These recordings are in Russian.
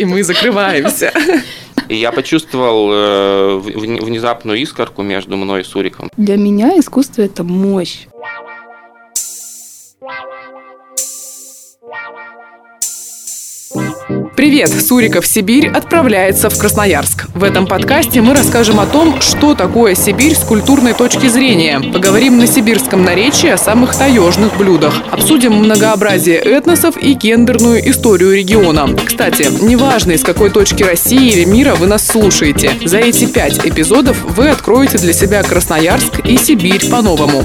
И мы закрываемся. И я почувствовал э, внезапную искорку между мной и Суриком. Для меня искусство – это мощь. Привет! Суриков Сибирь отправляется в Красноярск. В этом подкасте мы расскажем о том, что такое Сибирь с культурной точки зрения. Поговорим на сибирском наречии о самых таежных блюдах. Обсудим многообразие этносов и гендерную историю региона. Кстати, неважно, из какой точки России или мира вы нас слушаете. За эти пять эпизодов вы откроете для себя Красноярск и Сибирь по-новому.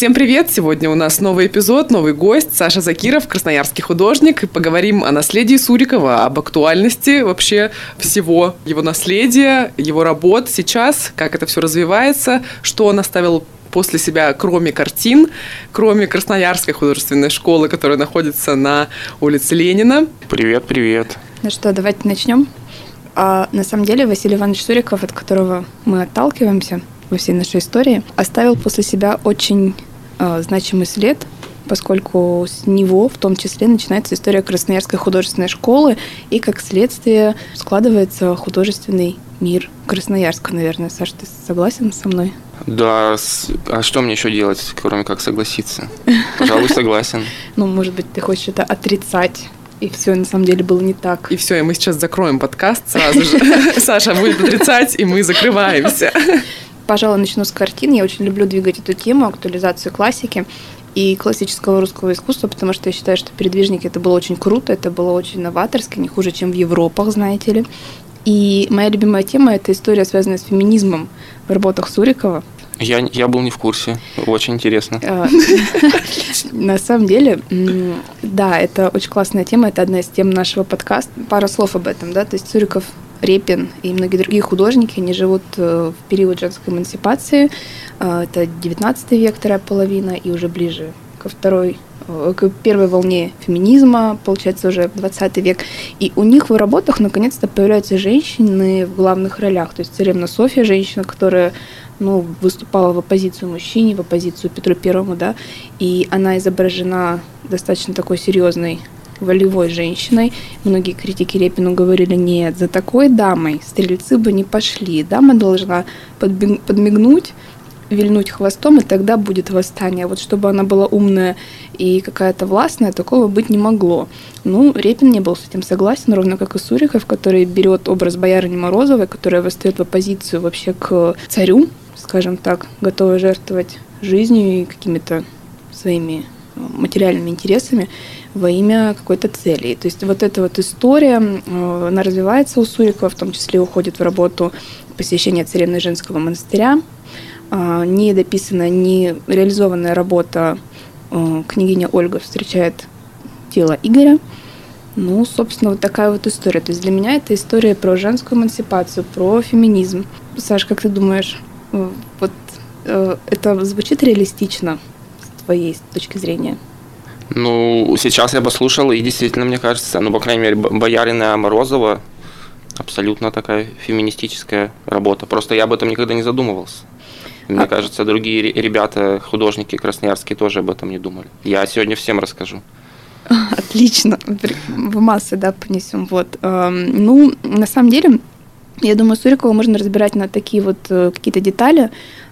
Всем привет! Сегодня у нас новый эпизод, новый гость Саша Закиров, красноярский художник. Поговорим о наследии Сурикова, об актуальности вообще всего его наследия, его работ сейчас, как это все развивается, что он оставил после себя, кроме картин, кроме Красноярской художественной школы, которая находится на улице Ленина. Привет, привет. Ну что, давайте начнем. А, на самом деле Василий Иванович Суриков, от которого мы отталкиваемся во всей нашей истории, оставил после себя очень э, значимый след, поскольку с него в том числе начинается история Красноярской художественной школы и, как следствие, складывается художественный мир Красноярска, наверное. Саш, ты согласен со мной? Да, а что мне еще делать, кроме как согласиться? Пожалуй, согласен. Ну, может быть, ты хочешь это отрицать? И все на самом деле было не так. И все, и мы сейчас закроем подкаст сразу же. Саша будет отрицать, и мы закрываемся пожалуй, начну с картин. Я очень люблю двигать эту тему, актуализацию классики и классического русского искусства, потому что я считаю, что «Передвижники» это было очень круто, это было очень новаторски, не хуже, чем в Европах, знаете ли. И моя любимая тема – это история, связанная с феминизмом в работах Сурикова. Я, я был не в курсе. Очень интересно. А, на самом деле, да, это очень классная тема. Это одна из тем нашего подкаста. Пара слов об этом, да. То есть Суриков Репин и многие другие художники, они живут э, в период женской эмансипации. Э, это 19 век, вторая половина, и уже ближе ко второй э, к первой волне феминизма, получается, уже 20 век. И у них в работах наконец-то появляются женщины в главных ролях. То есть царевна Софья, женщина, которая ну, выступала в оппозицию мужчине, в оппозицию Петру Первому, да, и она изображена достаточно такой серьезной волевой женщиной. Многие критики Репину говорили, нет, за такой дамой стрельцы бы не пошли. Дама должна подмигнуть, вильнуть хвостом, и тогда будет восстание. Вот чтобы она была умная и какая-то властная, такого быть не могло. Ну, Репин не был с этим согласен, ровно как и Суриков, который берет образ боярыни Морозовой, которая восстает в оппозицию вообще к царю, скажем так, готовая жертвовать жизнью и какими-то своими материальными интересами во имя какой-то цели. То есть вот эта вот история, э, она развивается у Сурикова, в том числе уходит в работу посещения царевны женского монастыря. А, не дописанная, не реализованная работа э, княгиня Ольга встречает тело Игоря. Ну, собственно, вот такая вот история. То есть для меня это история про женскую эмансипацию, про феминизм. Саш, как ты думаешь, э, вот это звучит реалистично твоей точки зрения? Ну, сейчас я послушал, и действительно, мне кажется, ну, по крайней мере, Боярина Морозова абсолютно такая феминистическая работа. Просто я об этом никогда не задумывался. Мне а... кажется, другие ребята, художники красноярские тоже об этом не думали. Я сегодня всем расскажу. Отлично. В массы, да, понесем. Вот. Эм, ну, на самом деле, я думаю, Сурикова можно разбирать на такие вот э, какие-то детали,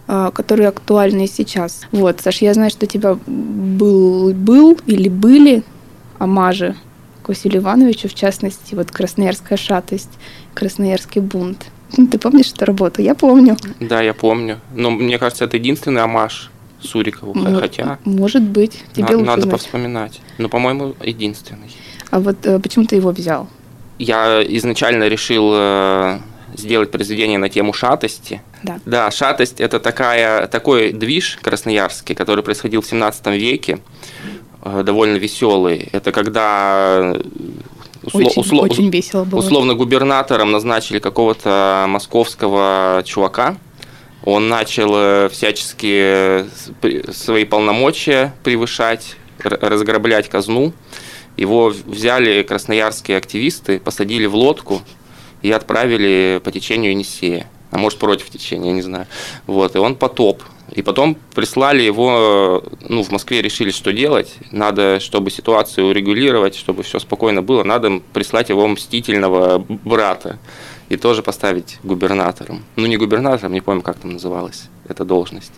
которые актуальны сейчас. Вот, Саш, я знаю, что у тебя был, был или были амажи к Василию Ивановичу, в частности, вот Красноярская шатость, Красноярский бунт. Ты помнишь эту работу? Я помню. Да, я помню. Но мне кажется, это единственный амаш Сурикову, М- хотя... Может быть. Тебе на, надо знать. повспоминать. Но, по-моему, единственный. А вот э, почему ты его взял? Я изначально решил э, сделать произведение на тему шатости. Да, да шатость – это такая, такой движ красноярский, который происходил в 17 веке, э, довольно веселый. Это когда усло, очень, усло, очень весело было. условно губернатором назначили какого-то московского чувака. Он начал э, всячески свои полномочия превышать, разграблять казну. Его взяли красноярские активисты, посадили в лодку, и отправили по течению Енисея. А может, против течения, я не знаю. Вот, и он потоп. И потом прислали его, ну, в Москве решили, что делать. Надо, чтобы ситуацию урегулировать, чтобы все спокойно было, надо прислать его мстительного брата и тоже поставить губернатором. Ну, не губернатором, не помню, как там называлась эта должность.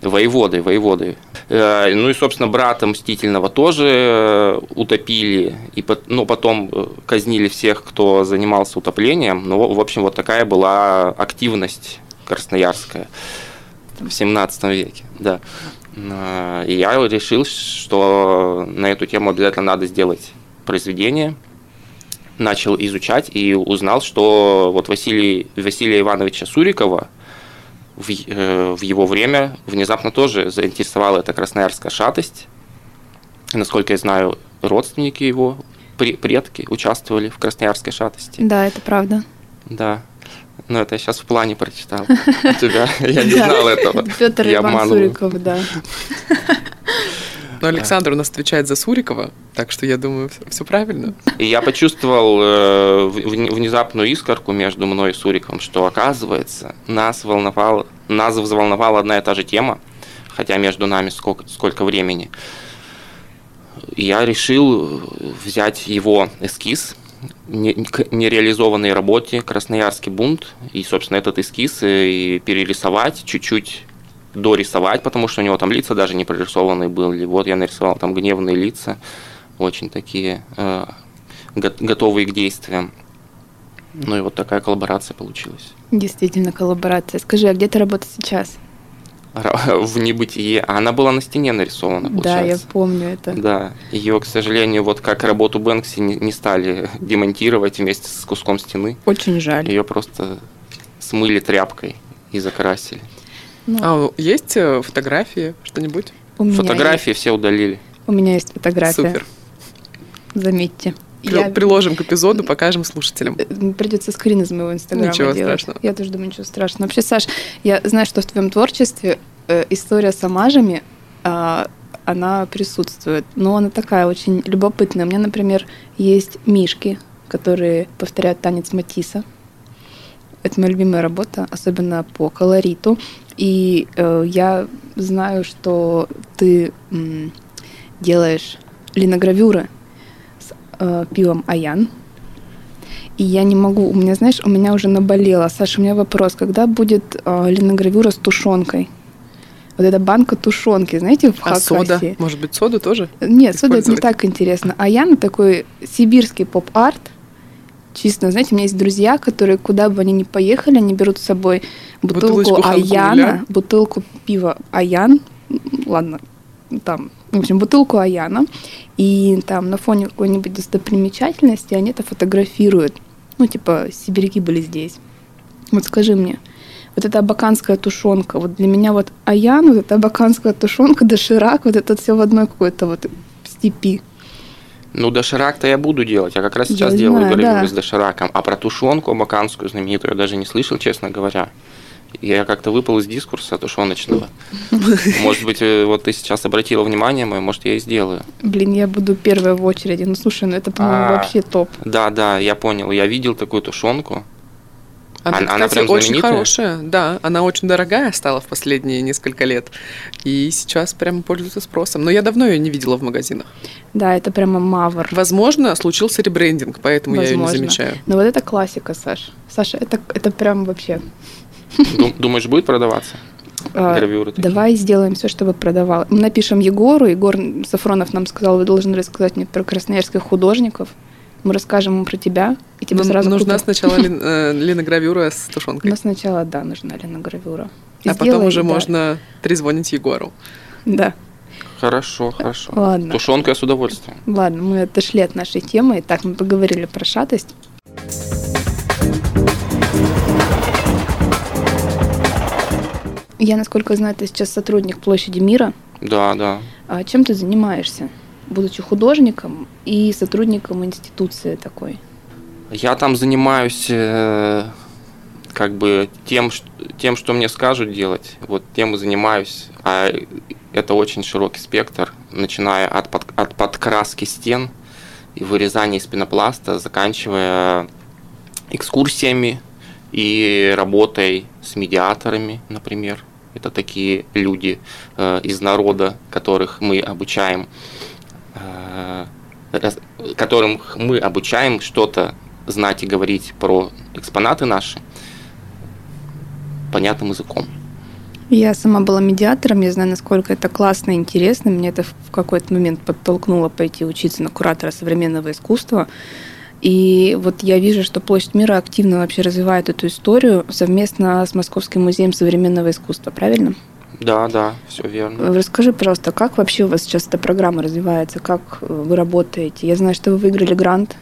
Воеводой, воеводой. Э, ну и, собственно, брата Мстительного тоже э, утопили, и, ну, потом э, казнили всех, кто занимался утоплением. Ну, в общем, вот такая была активность красноярская в 17 веке, да. И я решил, что на эту тему обязательно надо сделать произведение. Начал изучать и узнал, что вот Василий, Василия Ивановича Сурикова в, э, в его время внезапно тоже заинтересовала эта красноярская шатость. Насколько я знаю, родственники его, предки участвовали в красноярской шатости. Да, это правда. Да. Ну, это я сейчас в плане прочитал. Тебя. Я не знал этого. Петр Иван Суриков, да. Но Александр у нас отвечает за Сурикова, так что я думаю, все правильно. И я почувствовал э, внезапную искорку между мной и Суриковым, что оказывается, нас волновала, нас взволновала одна и та же тема, хотя между нами сколько, сколько времени. Я решил взять его эскиз к нереализованной работе «Красноярский бунт» и, собственно, этот эскиз э, и перерисовать, чуть-чуть дорисовать, потому что у него там лица даже не прорисованные были. Вот я нарисовал там гневные лица, очень такие э, готовые к действиям. Ну и вот такая коллаборация получилась. Действительно коллаборация. Скажи, а где ты работаешь сейчас? в небытие. А она была на стене нарисована, получается. Да, я помню это. Да. Ее, к сожалению, вот как работу Бэнкси не, не стали демонтировать вместе с куском стены. Очень жаль. Ее просто смыли тряпкой и закрасили. Ну, а есть э, фотографии, что-нибудь? Фотографии есть. все удалили. У меня есть фотография. Супер. Заметьте. Я... Приложим к эпизоду, покажем слушателям. Э, придется скрин из моего инстаграма ничего делать. Страшного. Я тоже думаю, ничего страшного. Вообще, Саш, я знаю, что в твоем творчестве э, история с амажами, э, она присутствует. Но она такая очень любопытная. У меня, например, есть мишки, которые повторяют танец Матисса. Это моя любимая работа, особенно по колориту. И э, я знаю, что ты м, делаешь линогравюры э, пивом Аян. И я не могу, у меня, знаешь, у меня уже наболело. Саша, у меня вопрос, когда будет э, линогравюра с тушенкой? Вот эта банка тушенки, знаете, в а Хакасе. сода? Может быть, соду тоже? Нет, сода это не так интересно. Аян такой сибирский поп-арт. Чисто, знаете, у меня есть друзья, которые, куда бы они ни поехали, они берут с собой бутылку Бутылочку Аяна, ханкуля. бутылку пива Аян, ладно, там, в общем, бутылку Аяна, и там на фоне какой-нибудь достопримечательности они это фотографируют. Ну, типа, сибиряки были здесь. Вот скажи мне, вот эта абаканская тушенка, вот для меня вот Аян, вот эта абаканская тушенка, доширак, вот это все в одной какой-то вот степи. Ну, доширак-то я буду делать. Я как раз сейчас я делаю знаю, да. с дошираком. А про тушенку абаканскую знаменитую я даже не слышал, честно говоря. Я как-то выпал из дискурса тушеночного. Может быть, э, вот ты сейчас обратила внимание мое, может, я и сделаю. Блин, я буду первая в очереди. Ну, слушай, ну это, по-моему, а, вообще топ. Да, да, я понял. Я видел такую тушенку. Она, она, она прям очень хорошая, да, она очень дорогая стала в последние несколько лет, и сейчас прям пользуется спросом. Но я давно ее не видела в магазинах. Да, это прямо мавр. Возможно, случился ребрендинг, поэтому Возможно. я ее не замечаю. Но вот это классика, Саш. Саша, это, это прям вообще Думаешь, будет продаваться? А, гравюры такие. Давай сделаем все, чтобы продавал. Мы напишем Егору. Егор Сафронов нам сказал, вы должны рассказать мне про красноярских художников. Мы расскажем ему про тебя, и тебе Но сразу Нужна купим. сначала э, линогравюра с тушенкой. Ну, сначала, да, нужна линогравюра. И а потом уже да. можно трезвонить Егору. Да. Хорошо, хорошо. Ладно. Тушенка с удовольствием. Ладно, мы отошли от нашей темы. Так, мы поговорили про шатость. Я, насколько знаю, ты сейчас сотрудник Площади мира. Да, да. А чем ты занимаешься, будучи художником и сотрудником институции такой? Я там занимаюсь э, как бы тем, тем, что мне скажут делать. Вот тем и занимаюсь. А это очень широкий спектр, начиная от, под, от подкраски стен и вырезания из пенопласта, заканчивая экскурсиями и работой с медиаторами, например Это такие люди э, из народа, которых мы обучаем, которым мы обучаем что-то знать и говорить про экспонаты наши понятным языком. Я сама была медиатором, я знаю, насколько это классно и интересно. Мне это в какой-то момент подтолкнуло пойти учиться на куратора современного искусства. И вот я вижу, что Площадь мира активно вообще развивает эту историю совместно с Московским музеем современного искусства, правильно? Да, да, все верно. Расскажи, пожалуйста, как вообще у вас сейчас эта программа развивается, как вы работаете? Я знаю, что вы выиграли грант.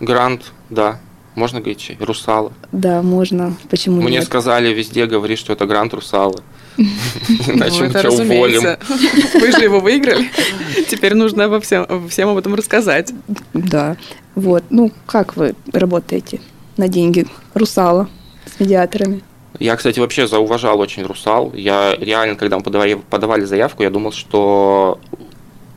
Грант, да. Можно говорить Русала? Да, можно. Почему Мне нет? сказали везде говорить, что это грант Русала. Иначе Ну, мы это тебя уволим. Вы же его выиграли. Теперь нужно обо всем, всем об этом рассказать. Да. Вот. Ну, как вы работаете на деньги Русала с медиаторами? Я, кстати, вообще зауважал очень Русал. Я реально, когда мы подавали, подавали заявку, я думал, что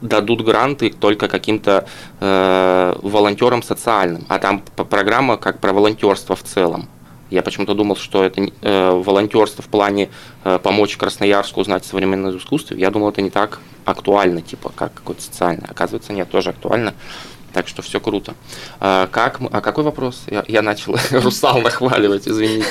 дадут гранты только каким-то э, волонтерам социальным. А там программа как про волонтерство в целом. Я почему-то думал, что это э, волонтерство в плане э, помочь Красноярску узнать современное искусство. Я думал, это не так актуально, типа, как какое-то социальное. Оказывается, нет, тоже актуально. Так что все круто. А, как, а какой вопрос? Я, я начал Русал нахваливать, извините.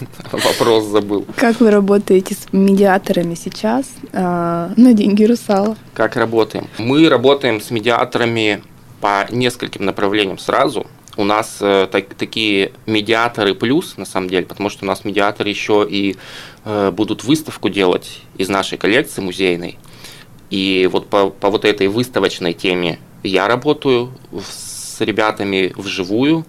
Вопрос забыл. Как вы работаете с медиаторами сейчас а, на деньги Русала? Как работаем? Мы работаем с медиаторами по нескольким направлениям сразу. У нас э, так- такие медиаторы плюс, на самом деле, потому что у нас медиаторы еще и э, будут выставку делать из нашей коллекции музейной. И вот по, по вот этой выставочной теме я работаю с ребятами вживую,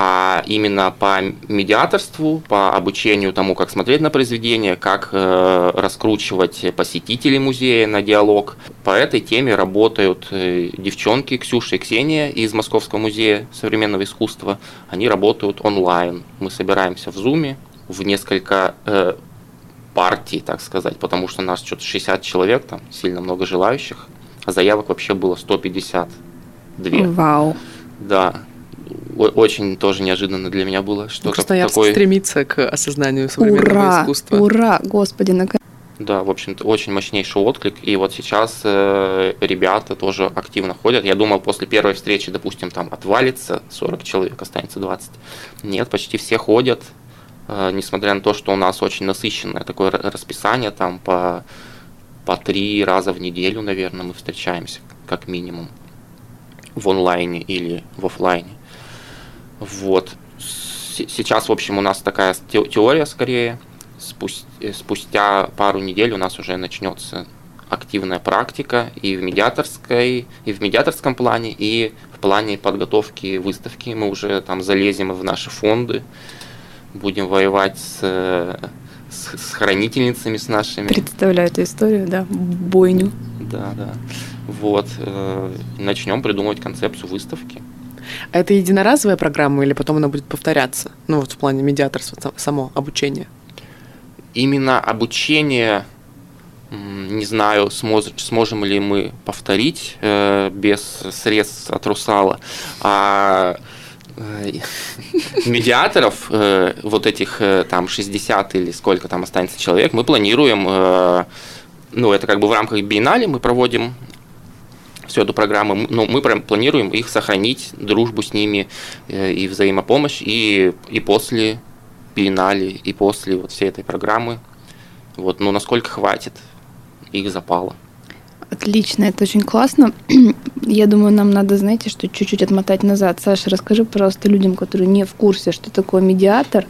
а именно по медиаторству, по обучению тому, как смотреть на произведение, как э, раскручивать посетителей музея на диалог. По этой теме работают э, девчонки Ксюша и Ксения из Московского музея современного искусства. Они работают онлайн. Мы собираемся в Зуме в несколько э, партий, так сказать, потому что нас что-то 60 человек, там сильно много желающих, а заявок вообще было 152. Вау. Да, очень тоже неожиданно для меня было, что как Красноярск такой, стремится к осознанию современного Ура! искусства. Ура! Господи, наконец. да, в общем-то, очень мощнейший отклик. И вот сейчас э, ребята тоже активно ходят. Я думал, после первой встречи, допустим, там отвалится 40 человек, останется 20. Нет, почти все ходят, э, несмотря на то, что у нас очень насыщенное такое ра- расписание, там по, по три раза в неделю, наверное, мы встречаемся, как минимум, в онлайне или в оффлайне. Вот. Сейчас, в общем, у нас такая те- теория скорее. Э, Спустя пару недель у нас уже начнется активная практика и в медиаторской, и в медиаторском плане, и в плане подготовки выставки. Мы уже там залезем в наши фонды, будем воевать с, с, с хранительницами, с нашими. Представляю эту историю, да, бойню. Да, да. Вот. э, Начнем придумывать концепцию выставки. А это единоразовая программа или потом она будет повторяться? Ну вот в плане медиаторства сам- само обучение. Именно обучение, не знаю, смож- сможем ли мы повторить э, без средств от Русала, а э, медиаторов, э, вот этих э, там 60 или сколько там останется человек, мы планируем, э, ну это как бы в рамках биеннале мы проводим всю эту программу, но мы прям планируем их сохранить, дружбу с ними э, и взаимопомощь, и, и после биеннале, и после вот всей этой программы. Вот, ну насколько хватит их запала. Отлично, это очень классно. Я думаю, нам надо, знаете, что чуть-чуть отмотать назад. Саша, расскажи, пожалуйста, людям, которые не в курсе, что такое медиатор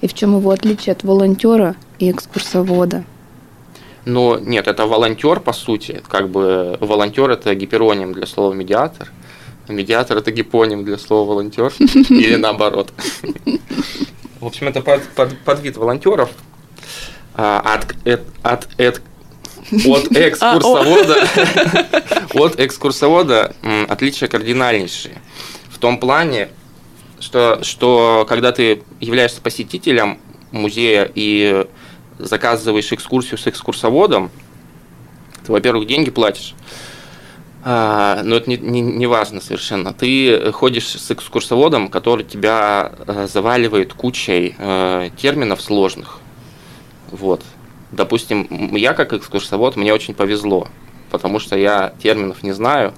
и в чем его отличие от волонтера и экскурсовода. Но нет, это волонтер, по сути. Как бы волонтер это гипероним для слова медиатор. а Медиатор это гипоним для слова волонтер. Или наоборот. В общем, это под, под, подвид волонтеров. А, От, от, эт- от экскурсовода, от экскурсовода отличия кардинальнейшие. В том плане, что, что когда ты являешься посетителем музея и заказываешь экскурсию с экскурсоводом, ты, во-первых, деньги платишь, а, но это не, не, не важно совершенно. Ты ходишь с экскурсоводом, который тебя э, заваливает кучей э, терминов сложных. Вот. допустим, я как экскурсовод, мне очень повезло, потому что я терминов не знаю,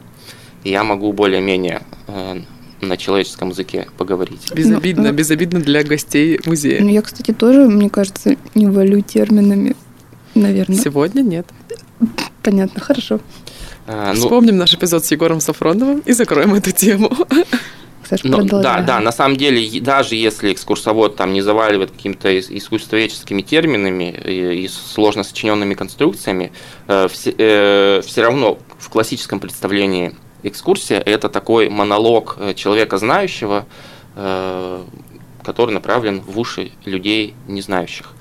и я могу более-менее э, на человеческом языке поговорить. Безобидно, ну, безобидно для гостей музея. Ну, я, кстати, тоже, мне кажется, не валю терминами, наверное. Сегодня нет. Понятно, хорошо. А, ну, Вспомним наш эпизод с Егором Сафроновым и закроем эту тему. Саша, Но, да, да, на самом деле, даже если экскурсовод там не заваливает какими-то искусствоведческими терминами и, и сложно сочиненными конструкциями, э, все, э, все равно в классическом представлении экскурсия – это такой монолог э, человека знающего, э, который направлен в уши людей не знающих.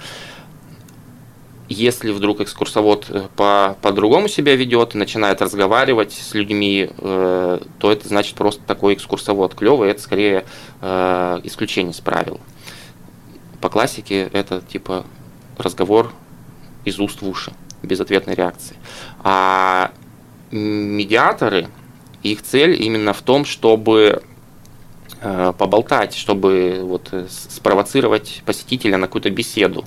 Если вдруг экскурсовод э, по, по-другому себя ведет и начинает разговаривать с людьми, то это значит просто такой экскурсовод клевый, это скорее исключение из правил. По классике это типа разговор из уст в уши, без ответной реакции. А медиаторы, их цель именно в том, чтобы э, поболтать, чтобы вот э, спровоцировать посетителя на какую-то беседу.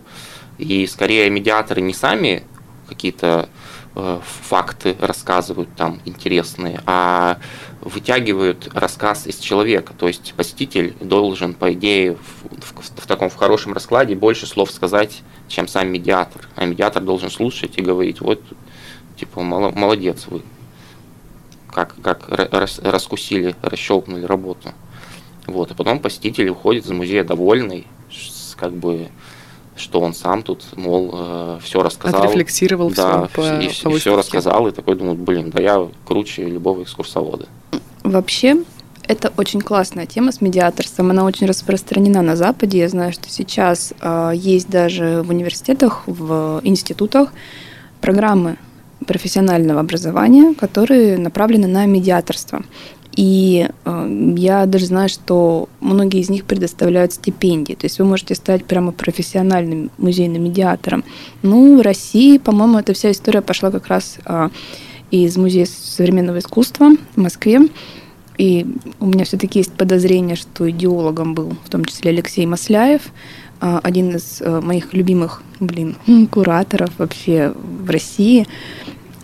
И скорее медиаторы не сами какие-то э, факты рассказывают там интересные, а вытягивают рассказ из человека. То есть посетитель должен, по идее, в, в, в таком в хорошем раскладе больше слов сказать, чем сам медиатор. А медиатор должен слушать и говорить, вот, типа, молодец вы, как, как рас, раскусили, расщелкнули работу. Вот, и потом посетитель уходит из музея довольный, как бы, что он сам тут, мол, э, все рассказал. Отрефлексировал да, все по, и, по и все рассказал, и такой думает, блин, да я круче любого экскурсовода. Вообще, это очень классная тема с медиаторством. Она очень распространена на Западе. Я знаю, что сейчас э, есть даже в университетах, в институтах программы профессионального образования, которые направлены на медиаторство. И э, я даже знаю, что многие из них предоставляют стипендии. То есть вы можете стать прямо профессиональным музейным медиатором. Ну, в России, по-моему, эта вся история пошла как раз э, из Музея современного искусства в Москве. И у меня все-таки есть подозрение, что идеологом был в том числе Алексей Масляев, э, один из э, моих любимых, блин, кураторов вообще в России.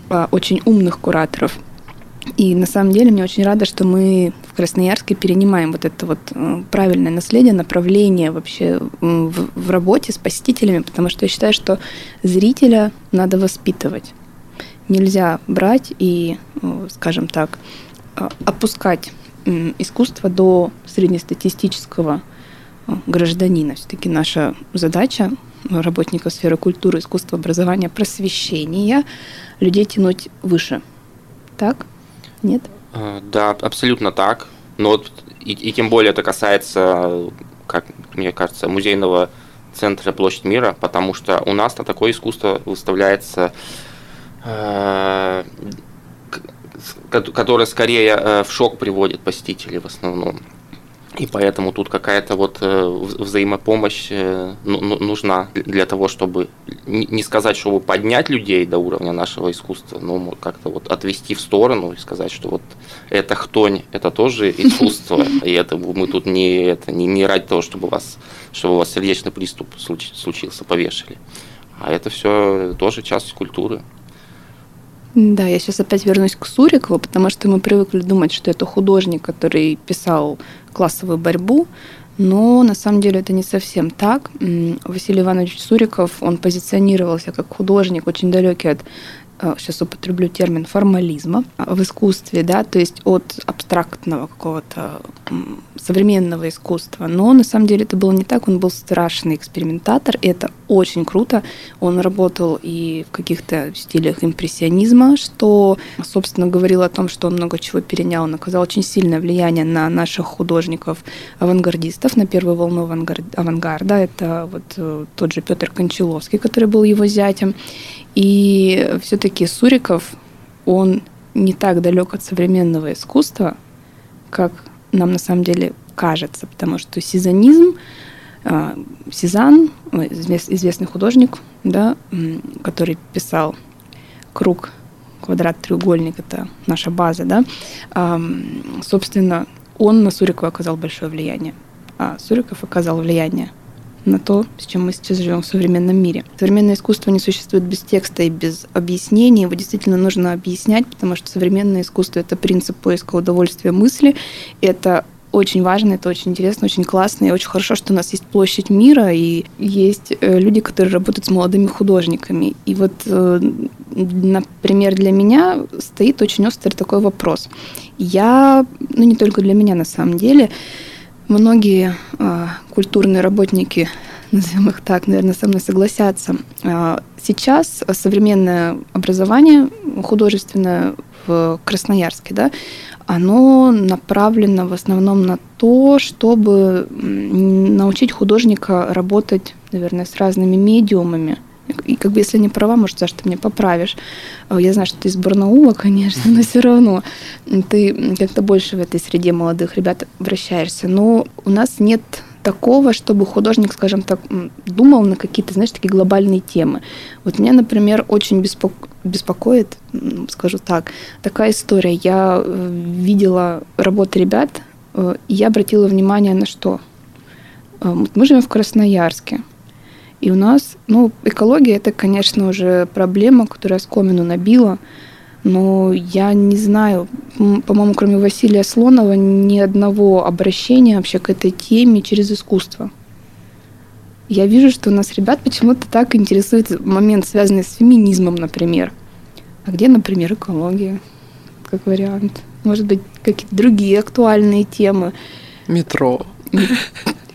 А, очень умных кураторов. И на самом деле мне очень рада, что мы в Красноярске перенимаем вот это вот э, правильное наследие, направление вообще в, в работе с посетителями, потому что я считаю, что зрителя надо воспитывать. Нельзя брать и, э, скажем так, опускать искусство до среднестатистического э, гражданина. Все-таки наша задача работников сферы культуры, искусства, образования, просвещения людей тянуть выше. Так? Нет? А, да, абсолютно так. Но вот и, и тем более это касается, как мне кажется, музейного центра Площадь мира, потому что у нас на такое искусство выставляется э, которое скорее э, в шок приводит посетителей в основном. И поэтому тут какая-то вот э, взаимопомощь э, ну, ну, нужна для того, чтобы не сказать, чтобы поднять людей до уровня нашего искусства, но как-то вот отвести в сторону и сказать, что вот это хтонь, это тоже искусство, и это мы тут не это не, не ради того, чтобы вас, чтобы у вас сердечный приступ случился, повешали, а это все тоже часть культуры. Да, я сейчас опять вернусь к Сурикову, потому что мы привыкли думать, что это художник, который писал классовую борьбу, но на самом деле это не совсем так. Василий Иванович Суриков, он позиционировался как художник, очень далекий от сейчас употреблю термин формализма в искусстве, да, то есть от абстрактного какого-то современного искусства. Но на самом деле это было не так, он был страшный экспериментатор, и это очень круто. Он работал и в каких-то стилях импрессионизма, что, собственно, говорило о том, что он много чего перенял. Он оказал очень сильное влияние на наших художников-авангардистов, на первую волну авангарда. Это вот э, тот же Петр Кончаловский, который был его зятем. И все-таки Суриков, он не так далек от современного искусства, как нам на самом деле кажется, потому что сезонизм, а, Сезанн, известный художник, да, который писал круг, квадрат, треугольник, это наша база, да, собственно, он на Сурикова оказал большое влияние. А Суриков оказал влияние на то, с чем мы сейчас живем в современном мире. Современное искусство не существует без текста и без объяснений. Его действительно нужно объяснять, потому что современное искусство – это принцип поиска удовольствия мысли. Это очень важно, это очень интересно, очень классно, и очень хорошо, что у нас есть площадь мира, и есть э, люди, которые работают с молодыми художниками. И вот, э, например, для меня стоит очень острый такой вопрос. Я, ну не только для меня на самом деле, многие э, культурные работники, назовем их так, наверное, со мной согласятся. Сейчас современное образование художественное в Красноярске, да, оно направлено в основном на то, чтобы научить художника работать, наверное, с разными медиумами. И как бы если не права, может, Саша, ты мне поправишь. Я знаю, что ты из Барнаула, конечно, но все равно ты как-то больше в этой среде молодых ребят вращаешься. Но у нас нет такого, чтобы художник, скажем так, думал на какие-то, знаешь, такие глобальные темы. Вот меня, например, очень беспоко... беспокоит, скажу так, такая история. Я э, видела работы ребят, э, и я обратила внимание на что? Э, мы живем в Красноярске. И у нас, ну, экология это, конечно, уже проблема, которая скомину набила. Но я не знаю, по-моему, кроме Василия Слонова, ни одного обращения вообще к этой теме через искусство. Я вижу, что у нас ребят почему-то так интересует момент, связанный с феминизмом, например. А где, например, экология, как вариант? Может быть, какие-то другие актуальные темы. Метро.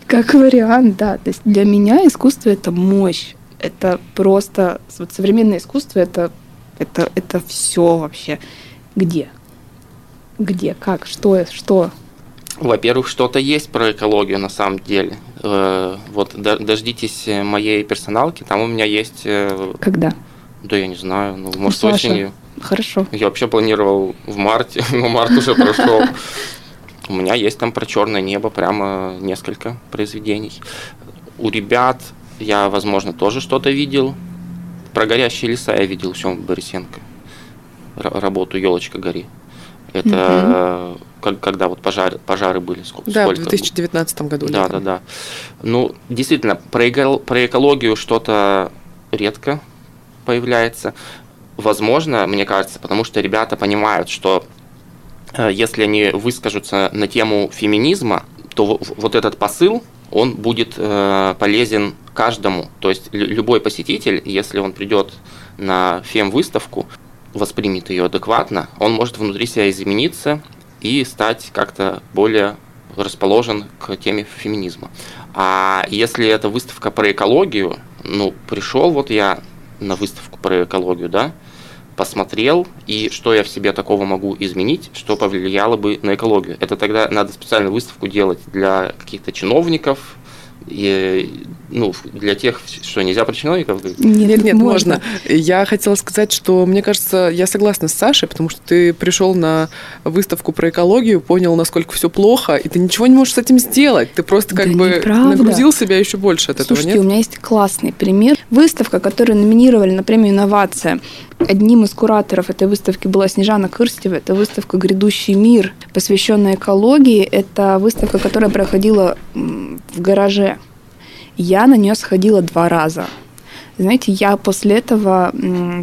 Как вариант, да. То есть для меня искусство – это мощь. Это просто... Вот современное искусство – это это, это все вообще. Где? Где? Как? Что? Что? Во-первых, что-то есть про экологию на самом деле. Э, вот дождитесь моей персоналки, там у меня есть... Э, Когда? Да я не знаю, ну, может, ну, осенью. Хорошо. Я вообще планировал в марте, но март уже прошел. У меня есть там про черное небо прямо несколько произведений. У ребят я, возможно, тоже что-то видел. Про горящие леса я видел в чем Борисенко. Работу елочка гори. Это угу. как, когда вот пожары, пожары были. Сколько, да, сколько? в 2019 году. Да, да, да. Ну, действительно, про, эко, про экологию что-то редко появляется. Возможно, мне кажется, потому что ребята понимают, что если они выскажутся на тему феминизма, то вот этот посыл, он будет э, полезен каждому. То есть любой посетитель, если он придет на фем-выставку, воспримет ее адекватно, он может внутри себя измениться и стать как-то более расположен к теме феминизма. А если это выставка про экологию, ну, пришел вот я на выставку про экологию, да, посмотрел, и что я в себе такого могу изменить, что повлияло бы на экологию. Это тогда надо специальную выставку делать для каких-то чиновников, и, ну, для тех, что нельзя про чиновников говорить? Нет, нет, можно. можно. Я хотела сказать, что мне кажется, я согласна с Сашей, потому что ты пришел на выставку про экологию, понял, насколько все плохо, и ты ничего не можешь с этим сделать. Ты просто как да бы неправда. нагрузил себя еще больше от Слушайте, этого, нет? у меня есть классный пример. Выставка, которую номинировали на премию «Инновация», Одним из кураторов этой выставки была Снежана Кырстева. Это выставка «Грядущий мир», посвященная экологии. Это выставка, которая проходила в гараже. Я на нее сходила два раза. Знаете, я после этого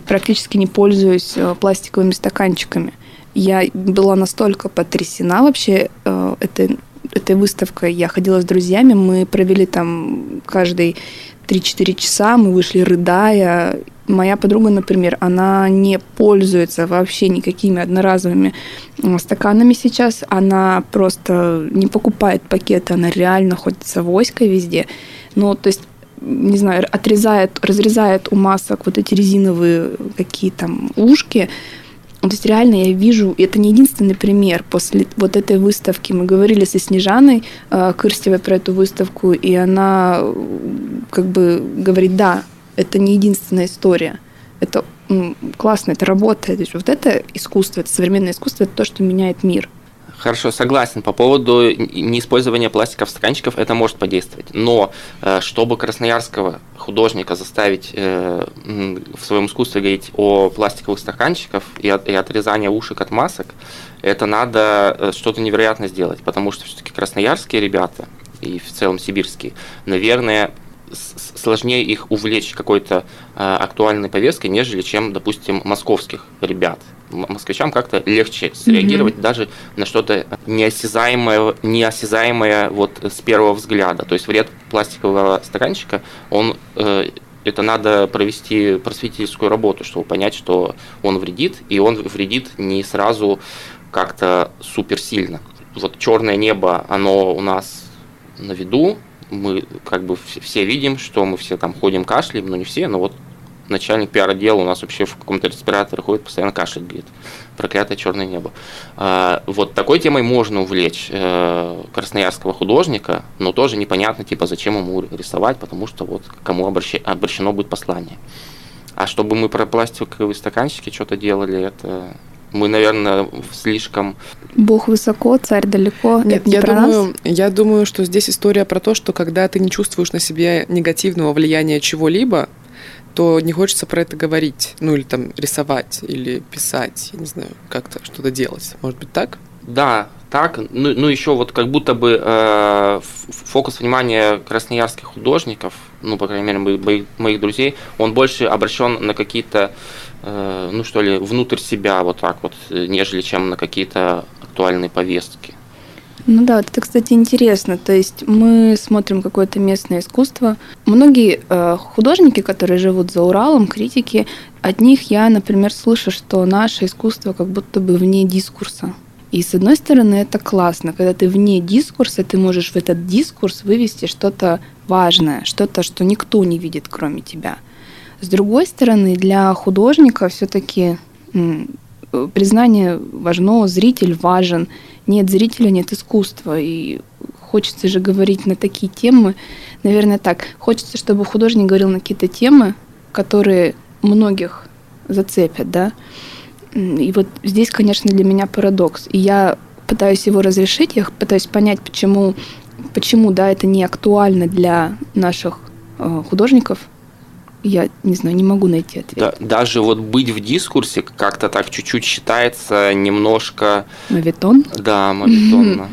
практически не пользуюсь э, пластиковыми стаканчиками. Я была настолько потрясена вообще э, этой, этой выставкой. Я ходила с друзьями, мы провели там каждый 3-4 часа, мы вышли рыдая. Моя подруга, например, она не пользуется вообще никакими одноразовыми стаканами сейчас. Она просто не покупает пакеты, она реально ходит с авоськой везде. Ну, то есть не знаю, отрезает, разрезает у масок вот эти резиновые какие там ушки, то есть реально я вижу, это не единственный пример. После вот этой выставки мы говорили со Снежаной э, Кырстевой про эту выставку, и она как бы говорит, да, это не единственная история. Это классно, это работает. Вот это искусство, это современное искусство, это то, что меняет мир. Хорошо, согласен. По поводу неиспользования пластиковых стаканчиков это может подействовать. Но э, чтобы красноярского художника заставить э, в своем искусстве говорить о пластиковых стаканчиках и, от, и отрезания ушек от масок, это надо э, что-то невероятно сделать. Потому что все-таки красноярские ребята и в целом сибирские, наверное, сложнее их увлечь какой-то э, актуальной повесткой, нежели чем, допустим, московских ребят. Москвичам как-то легче среагировать mm-hmm. даже на что-то неосязаемое, неосязаемое вот с первого взгляда. То есть вред пластикового стаканчика, он э, это надо провести просветительскую работу, чтобы понять, что он вредит, и он вредит не сразу как-то суперсильно. Вот черное небо, оно у нас на виду, мы как бы все видим, что мы все там ходим кашляем, но не все, но вот начальник пиар-отдела у нас вообще в каком-то респираторе ходит, постоянно кашляет, говорит, проклятое черное небо. А, вот такой темой можно увлечь э, красноярского художника, но тоже непонятно, типа, зачем ему рисовать, потому что вот кому обращено будет послание. А чтобы мы про пластиковые стаканчики что-то делали, это мы, наверное, слишком... Бог высоко, царь далеко. Нет, не я, про думаю, нас. я думаю, что здесь история про то, что когда ты не чувствуешь на себе негативного влияния чего-либо, то не хочется про это говорить, ну или там рисовать, или писать, я не знаю, как-то что-то делать. Может быть так? Да, так. Ну, ну еще вот как будто бы э, фокус внимания красноярских художников, ну, по крайней мере, моих, моих друзей, он больше обращен на какие-то ну что ли, внутрь себя вот так вот, э, нежели чем на какие-то актуальные повестки. Ну да, это, кстати, интересно. То есть мы смотрим какое-то местное искусство. Многие э, художники, которые живут за Уралом, критики, от них я, например, слышу, что наше искусство как будто бы вне дискурса. И с одной стороны, это классно, когда ты вне дискурса, ты можешь в этот дискурс вывести что-то важное, что-то, что никто не видит, кроме тебя. С другой стороны, для художника все-таки признание важно, зритель важен. Нет зрителя, нет искусства. И хочется же говорить на такие темы. Наверное, так. Хочется, чтобы художник говорил на какие-то темы, которые многих зацепят, да. И вот здесь, конечно, для меня парадокс. И я пытаюсь его разрешить, я пытаюсь понять, почему, почему да, это не актуально для наших э, художников, я не знаю, не могу найти ответ. Да, даже вот быть в дискурсе как-то так чуть-чуть считается немножко... Мавитон? Да, мавитонно.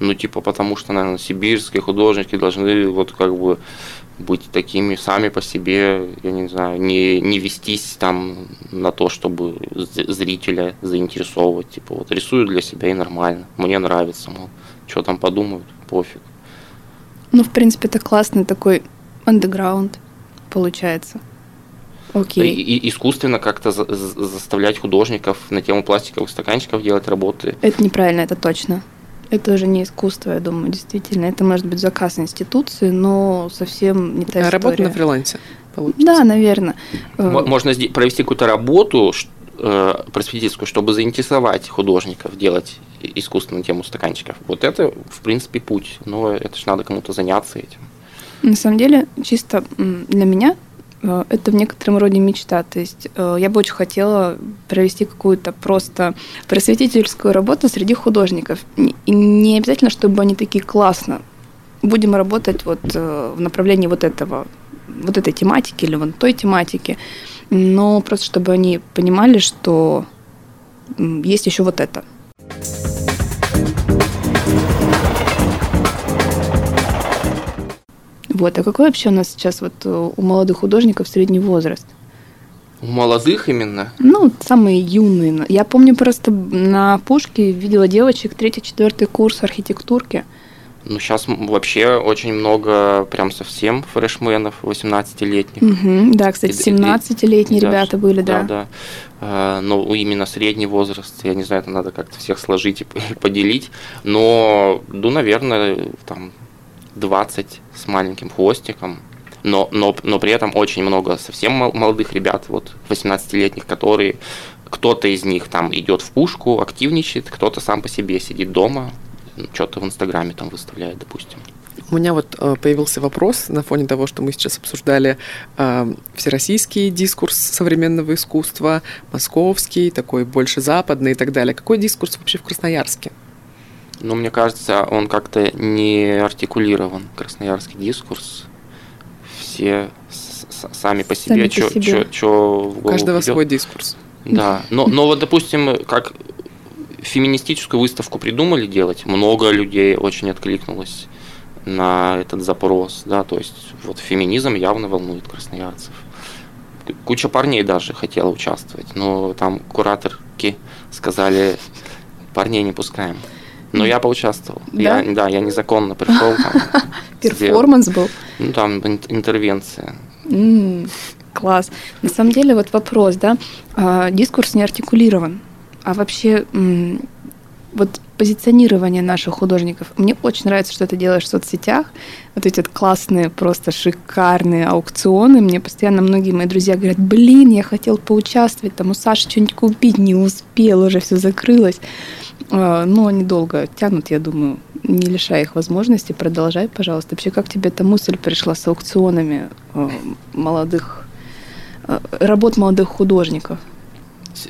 Ну, типа, потому что, наверное, сибирские художники должны вот как бы быть такими сами по себе, я не знаю, не, не вестись там на то, чтобы зрителя заинтересовывать. Типа, вот рисую для себя и нормально. Мне нравится, мол, что там подумают, пофиг. Ну, в принципе, это классный такой андеграунд получается. Окей. И, искусственно как-то за, заставлять художников на тему пластиковых стаканчиков делать работы. Это неправильно, это точно. Это уже не искусство, я думаю, действительно. Это может быть заказ институции, но совсем не та а история. Работа на фрилансе получится. Да, наверное. Э, можно провести какую-то работу э, просветительскую, чтобы заинтересовать художников делать искусственную тему стаканчиков. Вот это, в принципе, путь. Но это же надо кому-то заняться этим. На самом деле, чисто для меня э, это в некотором роде мечта. То есть э, я бы очень хотела провести какую-то просто просветительскую работу среди художников. И не обязательно, чтобы они такие классно. Будем работать вот э, в направлении вот этого, вот этой тематики или вон той тематики. Но просто чтобы они понимали, что есть еще вот это. Вот. А какой вообще у нас сейчас вот э, у молодых художников средний возраст? У молодых именно? Ну, самые юные. Я помню просто на Пушке видела девочек третий-четвертый курс архитектурки. Ну, сейчас вообще очень много прям совсем фрешменов 18-летних. Угу, да, кстати, 17-летние да, ребята были, да. Да, да. А, но именно средний возраст, я не знаю, это надо как-то всех сложить и поделить. Но, ну, наверное, там 20 с маленьким хвостиком, но, но, но при этом очень много совсем молодых ребят, вот 18-летних, которые кто-то из них там идет в пушку, активничает, кто-то сам по себе сидит дома, что-то в Инстаграме там выставляет, допустим. У меня вот э, появился вопрос на фоне того, что мы сейчас обсуждали э, всероссийский дискурс современного искусства, московский, такой больше западный и так далее. Какой дискурс вообще в Красноярске? Но мне кажется, он как-то не артикулирован, красноярский дискурс. Все сами по себе, что в голову У каждого придет. свой дискурс. Да, но, но вот, допустим, как феминистическую выставку придумали делать, много людей очень откликнулось. на этот запрос, да, то есть вот феминизм явно волнует красноярцев. Куча парней даже хотела участвовать, но там кураторки сказали, парней не пускаем. Но я поучаствовал. Да, я, да, я незаконно пришел. Перформанс был? Ну, там интервенция. Класс. На самом деле, вот вопрос, да, а, дискурс не артикулирован. А вообще, вот позиционирование наших художников. Мне очень нравится, что ты делаешь в соцсетях. Вот эти классные, просто шикарные аукционы. Мне постоянно многие мои друзья говорят, блин, я хотел поучаствовать, там у Саши что-нибудь купить, не успел, уже все закрылось. А, но они долго тянут, я думаю, не лишай их возможности. Продолжай, пожалуйста. Вообще, как тебе эта мысль пришла с аукционами а, молодых, а, работ молодых художников?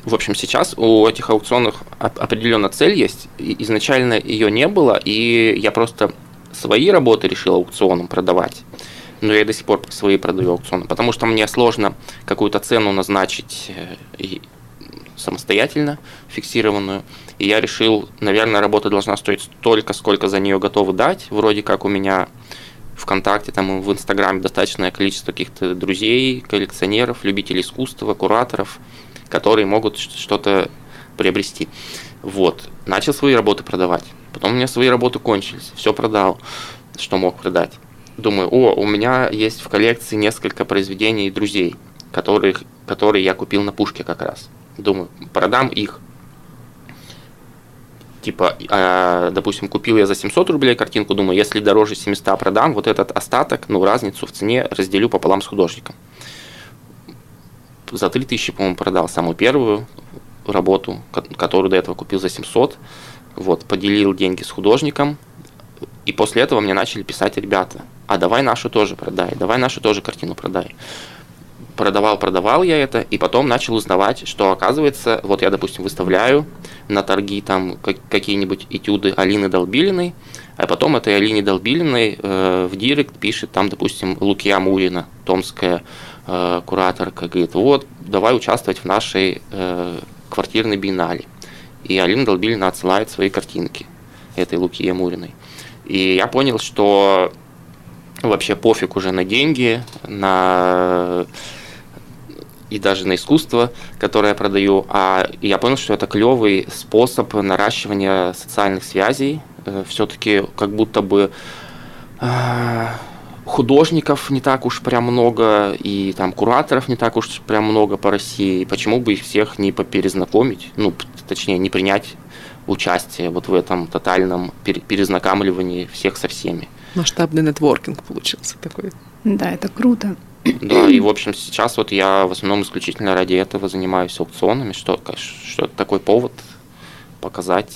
В общем, сейчас у этих аукционов определенно цель есть. Изначально ее не было, и я просто свои работы решил аукционом продавать. Но я до сих пор свои продаю аукционом, потому что мне сложно какую-то цену назначить э, самостоятельно, фиксированную. И я решил, наверное, работа должна стоить столько, сколько за нее готовы дать. Вроде как у меня ВКонтакте, там в Инстаграме достаточное количество каких-то друзей, коллекционеров, любителей искусства, кураторов – которые могут что-то приобрести. Вот. Начал свои работы продавать. Потом у меня свои работы кончились. Все продал, что мог продать. Думаю, о, у меня есть в коллекции несколько произведений друзей, которых, которые я купил на пушке как раз. Думаю, продам их. Типа, э, допустим, купил я за 700 рублей картинку, думаю, если дороже 700 продам, вот этот остаток, ну, разницу в цене разделю пополам с художником за 3000, по-моему, продал самую первую работу, которую до этого купил за 700. Вот, поделил деньги с художником. И после этого мне начали писать ребята, а давай нашу тоже продай, давай нашу тоже картину продай. Продавал, продавал я это, и потом начал узнавать, что оказывается, вот я, допустим, выставляю на торги там какие-нибудь этюды Алины Долбилиной, а потом этой Алине Долбилиной э, в директ пишет там, допустим, Лукия Мурина, томская э, кураторка, говорит, вот, давай участвовать в нашей э, квартирной биеннале. И Алина Долбилина отсылает свои картинки этой Луки Муриной. И я понял, что вообще пофиг уже на деньги, на и даже на искусство, которое я продаю. А я понял, что это клевый способ наращивания социальных связей. Э, Все-таки как будто бы э, художников не так уж прям много, и там кураторов не так уж прям много по России. Почему бы их всех не поперезнакомить, ну, точнее, не принять участие вот в этом тотальном перезнакомливании всех со всеми. Масштабный нетворкинг получился такой. Да, это круто. Да, и в общем сейчас вот я в основном исключительно ради этого занимаюсь аукционами, что, что такой повод показать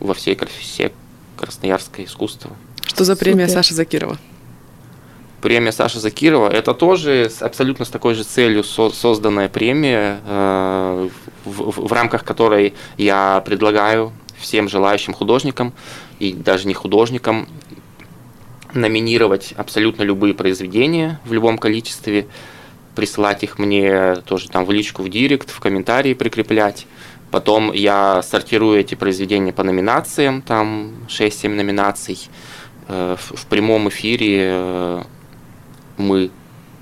во всей красе красноярское искусство. Что за премия Супер. Саши Закирова? Премия Саши Закирова – это тоже абсолютно с такой же целью созданная премия, э, в, рамках которой я предлагаю всем желающим художникам и даже не художникам номинировать абсолютно любые произведения в любом количестве, присылать их мне тоже там в личку в директ, в комментарии прикреплять. Потом я сортирую эти произведения по номинациям, там 6-7 номинаций. Э, в прямом эфире э, мы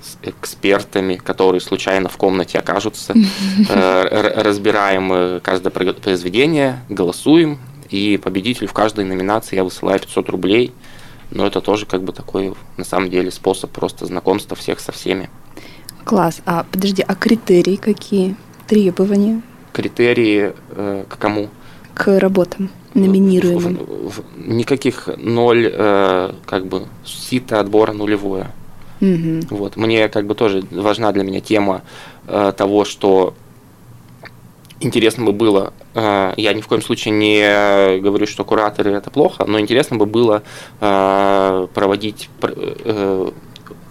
с экспертами, которые случайно в комнате окажутся, э, разбираем э, каждое произведение, голосуем, и победителю в каждой номинации я высылаю 500 рублей. Но это тоже как бы такой, на самом деле, способ просто знакомства всех со всеми. Класс. А подожди, а критерии какие? Требования? Критерии э, к кому? К работам номинируемым. Никаких ноль, э, как бы, сито отбора нулевое. Угу. Вот. Мне как бы тоже важна для меня тема э, того, что интересно бы было, э, я ни в коем случае не говорю, что кураторы это плохо, но интересно бы было э, проводить э,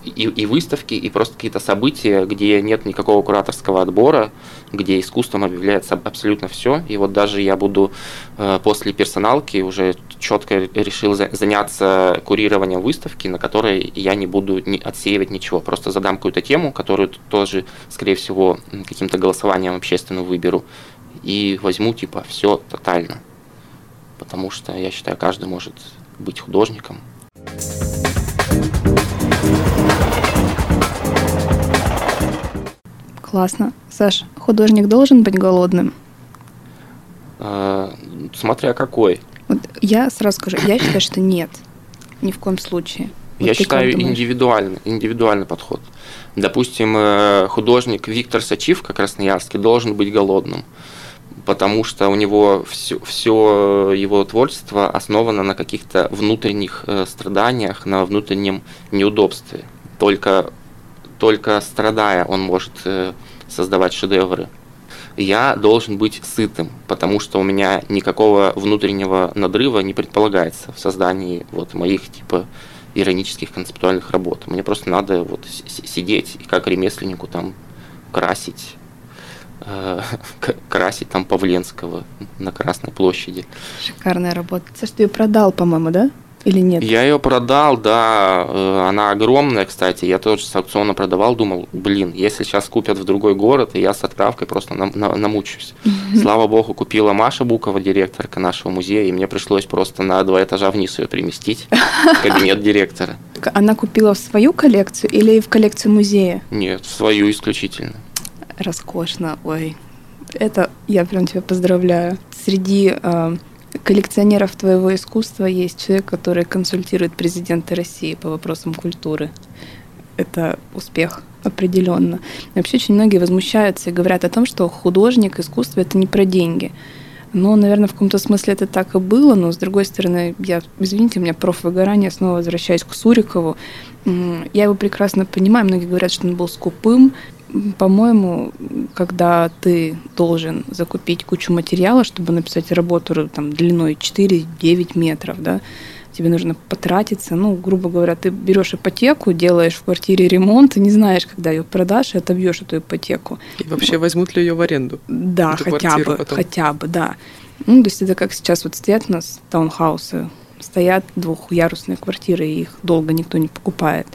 и, и выставки, и просто какие-то события, где нет никакого кураторского отбора, где искусством объявляется абсолютно все. И вот даже я буду э, после персоналки уже четко решил заняться курированием выставки, на которой я не буду отсеивать ничего. Просто задам какую-то тему, которую тоже, скорее всего, каким-то голосованием общественным выберу. И возьму типа все тотально. Потому что я считаю, каждый может быть художником. Классно. Саш, художник должен быть голодным? А, смотря какой. Вот я сразу скажу, я считаю, что нет. Ни в коем случае. Вот Я как считаю индивидуальный, индивидуальный подход. Допустим, э, художник Виктор Сачивка, красноярский, должен быть голодным, потому что у него все, все его творчество основано на каких-то внутренних э, страданиях, на внутреннем неудобстве. Только, только страдая он может э, создавать шедевры. Я должен быть сытым, потому что у меня никакого внутреннего надрыва не предполагается в создании вот моих типа иронических концептуальных работ. Мне просто надо вот сидеть и как ремесленнику там красить э, красить там Павленского на Красной площади. Шикарная работа. Саш, ты ее продал, по-моему, да? Или нет? Я ее продал, да, э, она огромная, кстати. Я тоже с аукциона продавал, думал, блин, если сейчас купят в другой город, и я с отправкой просто нам- на- намучусь. Слава богу, купила Маша Букова, директорка нашего музея, и мне пришлось просто на два этажа вниз ее переместить в кабинет директора. Она купила в свою коллекцию или в коллекцию музея? Нет, в свою исключительно. Роскошно, ой. Это я прям тебя поздравляю. Среди э, коллекционеров твоего искусства есть человек, который консультирует президента России по вопросам культуры. Это успех определенно. Вообще очень многие возмущаются и говорят о том, что художник, искусство это не про деньги. Но, наверное, в каком-то смысле это так и было, но с другой стороны, я, извините, у меня профвыгорание, снова возвращаюсь к Сурикову. Я его прекрасно понимаю, многие говорят, что он был скупым. По-моему, когда ты должен закупить кучу материала, чтобы написать работу там, длиной 4-9 метров, да, тебе нужно потратиться. Ну, грубо говоря, ты берешь ипотеку, делаешь в квартире ремонт, и не знаешь, когда ее продашь, и отобьешь эту ипотеку. И вообще возьмут ли ее в аренду? Да, хотя бы, потом. хотя бы, да. Ну, то есть это как сейчас вот стоят у нас таунхаусы, стоят двухъярусные квартиры, и их долго никто не покупает.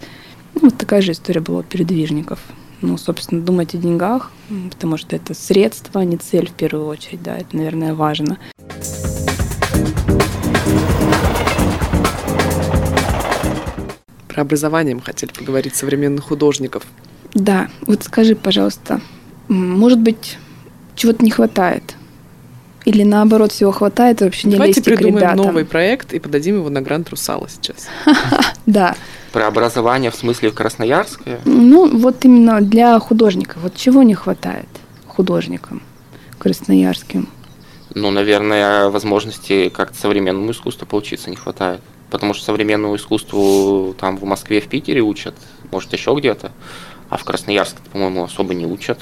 Ну, вот такая же история была у передвижников. Ну, собственно, думать о деньгах, потому что это средство, а не цель в первую очередь, да, это, наверное, важно. Про образование мы хотели поговорить современных художников. Да, вот скажи, пожалуйста, может быть, чего-то не хватает? Или наоборот, всего хватает, и вообще не Давайте лезьте к придумаем ребятам? новый проект и подадим его на грант Русала сейчас. Да, Про образование в смысле в Красноярске. Ну, вот именно для художников. Вот чего не хватает художникам красноярским? Ну, наверное, возможности как-то современному искусству поучиться не хватает. Потому что современному искусству там в Москве, в Питере учат, может, еще где-то. А в Красноярске, по-моему, особо не учат.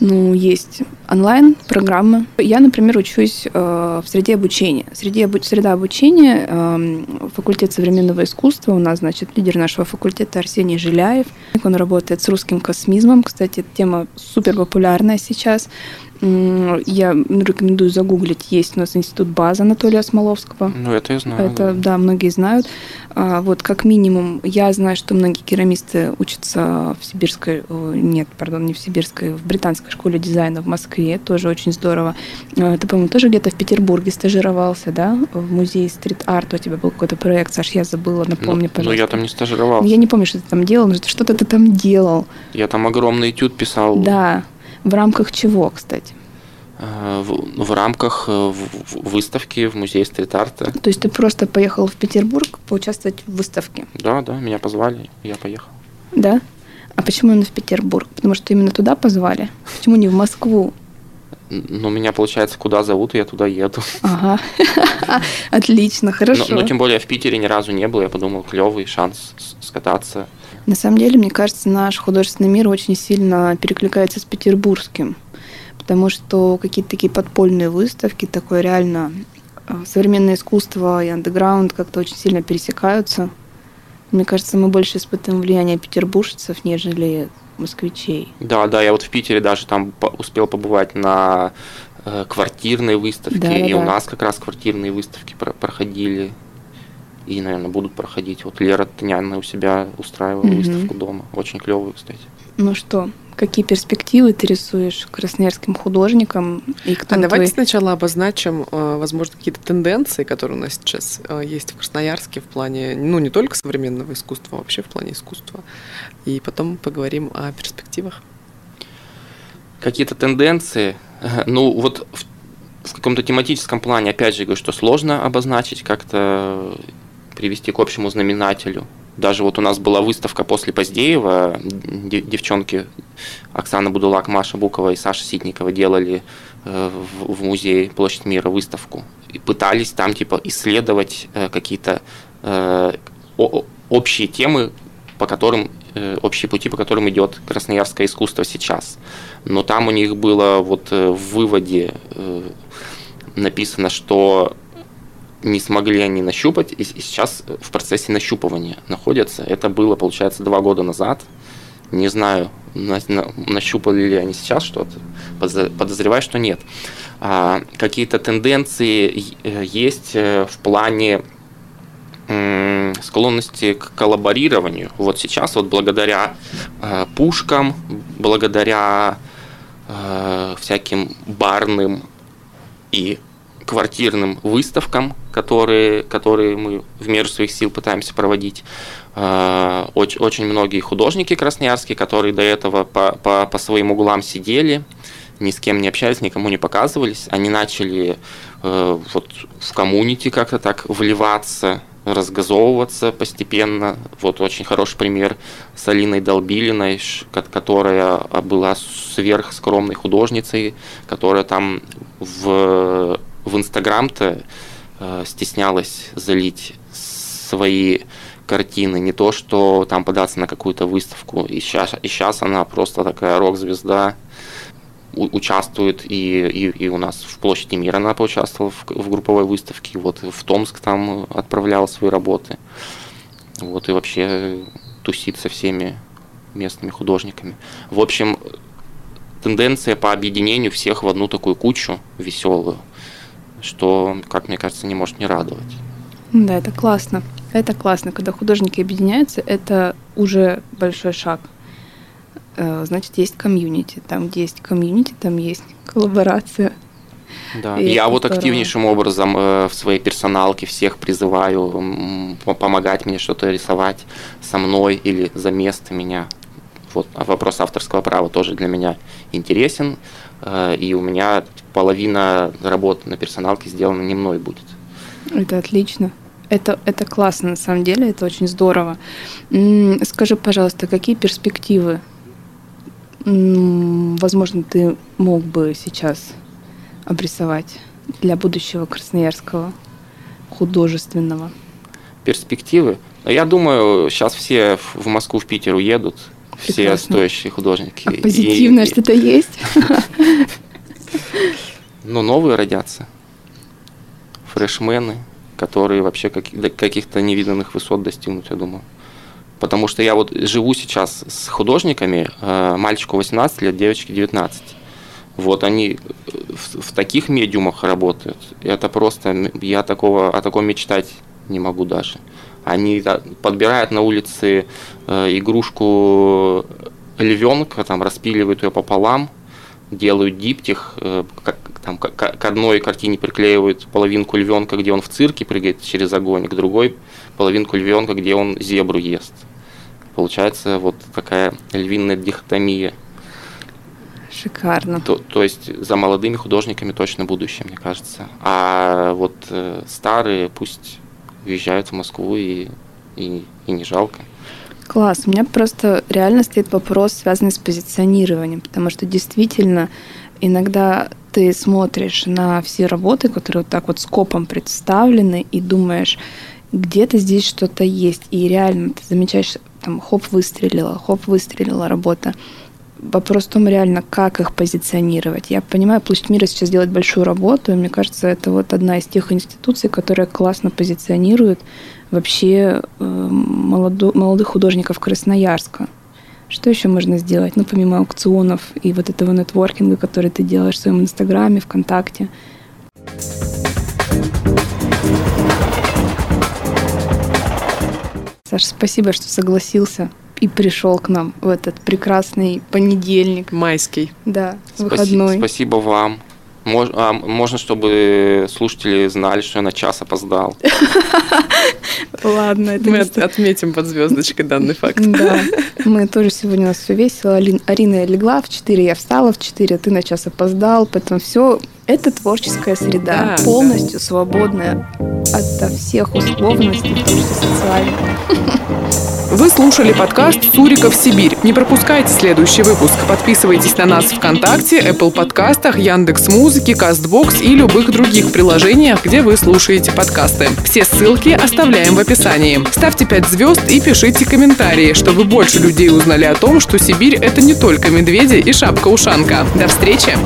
Ну, есть онлайн-программы. Я, например, учусь э, в среде обучения. Среди обу- среда обучения, эм, факультет современного искусства. У нас, значит, лидер нашего факультета Арсений Жиляев. Он работает с русским космизмом. Кстати, тема супер популярная сейчас. Я рекомендую загуглить. Есть у нас институт базы Анатолия Смоловского. Ну, это я знаю. Это, да. да, многие знают. А, Вот, как минимум, я знаю, что многие керамисты учатся в сибирской, нет, пардон, не в сибирской, в британской школе дизайна в Москве, тоже очень здорово. А, Ты, по-моему, тоже где-то в Петербурге стажировался, да, в музее стрит-арта у тебя был какой-то проект, Саш, я забыла, напомни, ну, пожалуйста. ну, я там не стажировался. Я не помню, что ты там делал, но что-то ты там делал. Я там огромный этюд писал. Да, в рамках чего, кстати? э, В, в рамках э, в- в- выставки в музее стрит-арта. То есть ты просто поехал в Петербург поучаствовать в выставке? Да, да, меня позвали, я поехал. Да? А почему именно в Петербург? Потому что именно туда позвали? Почему не в Москву? Ну, меня, получается, куда зовут, я туда еду. Ага. Отлично, Но, хорошо. но тем более в Питере ни разу не был, я подумал, клевый шанс скататься. На самом деле, мне кажется, наш художественный мир очень сильно перекликается с петербургским. Потому что какие-то такие подпольные выставки, такое реально э, современное искусство и андеграунд как-то очень сильно пересекаются. Мне кажется, мы больше испытываем влияние петербуржцев, нежели москвичей. Да, да, я вот в Питере даже там успел побывать на э, квартирной выставке, и Да-да-да. у нас как раз квартирные выставки про- проходили. И, наверное, будут проходить. Вот Лера Тыняна у себя устраивала Мгм. выставку дома. Очень клевую, кстати. Ну что, Какие перспективы ты рисуешь красноярским художникам? И кто а давайте твой... сначала обозначим, э, возможно, какие-то тенденции, которые у нас сейчас э, есть в Красноярске в плане, ну, не только современного искусства, а вообще в плане искусства. И потом поговорим о перспективах. Какие-то тенденции? Ну, вот в, в каком-то тематическом плане, опять же, говорю, что сложно обозначить, как-то привести к общему знаменателю. Даже вот у нас была выставка после Поздеева, девчонки Оксана Будулак, Маша Букова и Саша Ситникова делали э, в музее Площадь мира выставку. И пытались там типа исследовать э, какие-то э, общие темы, по которым общие пути, по которым идет красноярское искусство сейчас. Но там у них было вот в выводе написано, что не смогли они нащупать, и сейчас в процессе нащупывания находятся. Это было, получается, два года назад. Не знаю, нащупали ли они сейчас что-то. Подозреваю, что нет. А, какие-то тенденции э, есть э, в плане склонности к коллаборированию. Вот сейчас вот благодаря э, пушкам, благодаря всяким барным и квартирным выставкам, которые, которые мы в меру своих сил пытаемся проводить. А, очень, очень многие художники красноярские, которые до этого по, по, по своим углам сидели, ни с кем не общались, никому не показывались, они начали э, вот в коммунити как-то так вливаться, разгазовываться постепенно. Вот очень хороший пример с Алиной Долбилиной, которая была сверхскромной художницей, которая там в в Инстаграм-то э, стеснялась залить свои картины, не то, что там податься на какую-то выставку. И сейчас, и сейчас она просто такая рок-звезда, участвует и, и, и у нас в Площади мира она поучаствовала в, в групповой выставке, вот в Томск там отправляла свои работы. Вот и вообще тусит со всеми местными художниками. В общем, тенденция по объединению всех в одну такую кучу веселую что, как мне кажется, не может не радовать. Да, это классно. Это классно, когда художники объединяются, это уже большой шаг. Э, значит, есть комьюнити. Там, где есть комьюнити, там есть коллаборация. Да, и я вот здорово. активнейшим образом э, в своей персоналке всех призываю помогать мне что-то рисовать со мной или за место меня. Вот а вопрос авторского права тоже для меня интересен. Э, и у меня половина работы на персоналке сделана не мной будет. Это отлично. Это, это классно, на самом деле, это очень здорово. Скажи, пожалуйста, какие перспективы, возможно, ты мог бы сейчас обрисовать для будущего красноярского художественного? Перспективы? Я думаю, сейчас все в Москву, в Питер уедут, Прекрасно. все стоящие художники. А позитивное и... что-то есть? Ну, новые родятся. Фрешмены, которые вообще каких-то невиданных высот достигнут, я думаю. Потому что я вот живу сейчас с художниками, э, мальчику 18 лет, девочке 19. Вот они в, в таких медиумах работают. Это просто, я такого, о таком мечтать не могу даже. Они подбирают на улице э, игрушку львенка, там распиливают ее пополам, делают диптих, э, как, там, к, к одной картине приклеивают половинку львенка, где он в цирке прыгает через огонь, к другой половинку львенка, где он зебру ест. Получается вот такая львиная дихотомия. Шикарно. То, то есть за молодыми художниками точно будущее, мне кажется. А вот э, старые пусть уезжают в Москву и, и, и не жалко. Класс. У меня просто реально стоит вопрос, связанный с позиционированием, потому что действительно иногда ты смотришь на все работы, которые вот так вот скопом представлены, и думаешь, где-то здесь что-то есть. И реально ты замечаешь, там, хоп, выстрелила, хоп, выстрелила работа. Вопрос в том реально, как их позиционировать. Я понимаю, Площадь мира сейчас делает большую работу, и мне кажется, это вот одна из тех институций, которая классно позиционирует вообще э, молодо, молодых художников Красноярска. Что еще можно сделать? Ну, помимо аукционов и вот этого нетворкинга, который ты делаешь в своем Инстаграме, ВКонтакте. Саша, спасибо, что согласился и пришел к нам в этот прекрасный понедельник. Майский. Да, Спаси- выходной. Спасибо вам. Мож- а, можно, чтобы слушатели знали, что я на час опоздал. Ладно, это Мы отметим под звездочкой данный факт. Да, мы тоже сегодня у нас все весело. Арина легла в 4, я встала в 4, ты на час опоздал, поэтому все это творческая среда, Да, полностью свободная от всех условностей, в том числе социальных. Вы слушали подкаст «Суриков Сибирь». Не пропускайте следующий выпуск. Подписывайтесь на нас ВКонтакте, Apple подкастах, Яндекс Музыки, Кастбокс и любых других приложениях, где вы слушаете подкасты. Все ссылки оставляем в описании. Ставьте 5 звезд и пишите комментарии, чтобы больше людей узнали о том, что Сибирь – это не только медведи и шапка-ушанка. До встречи!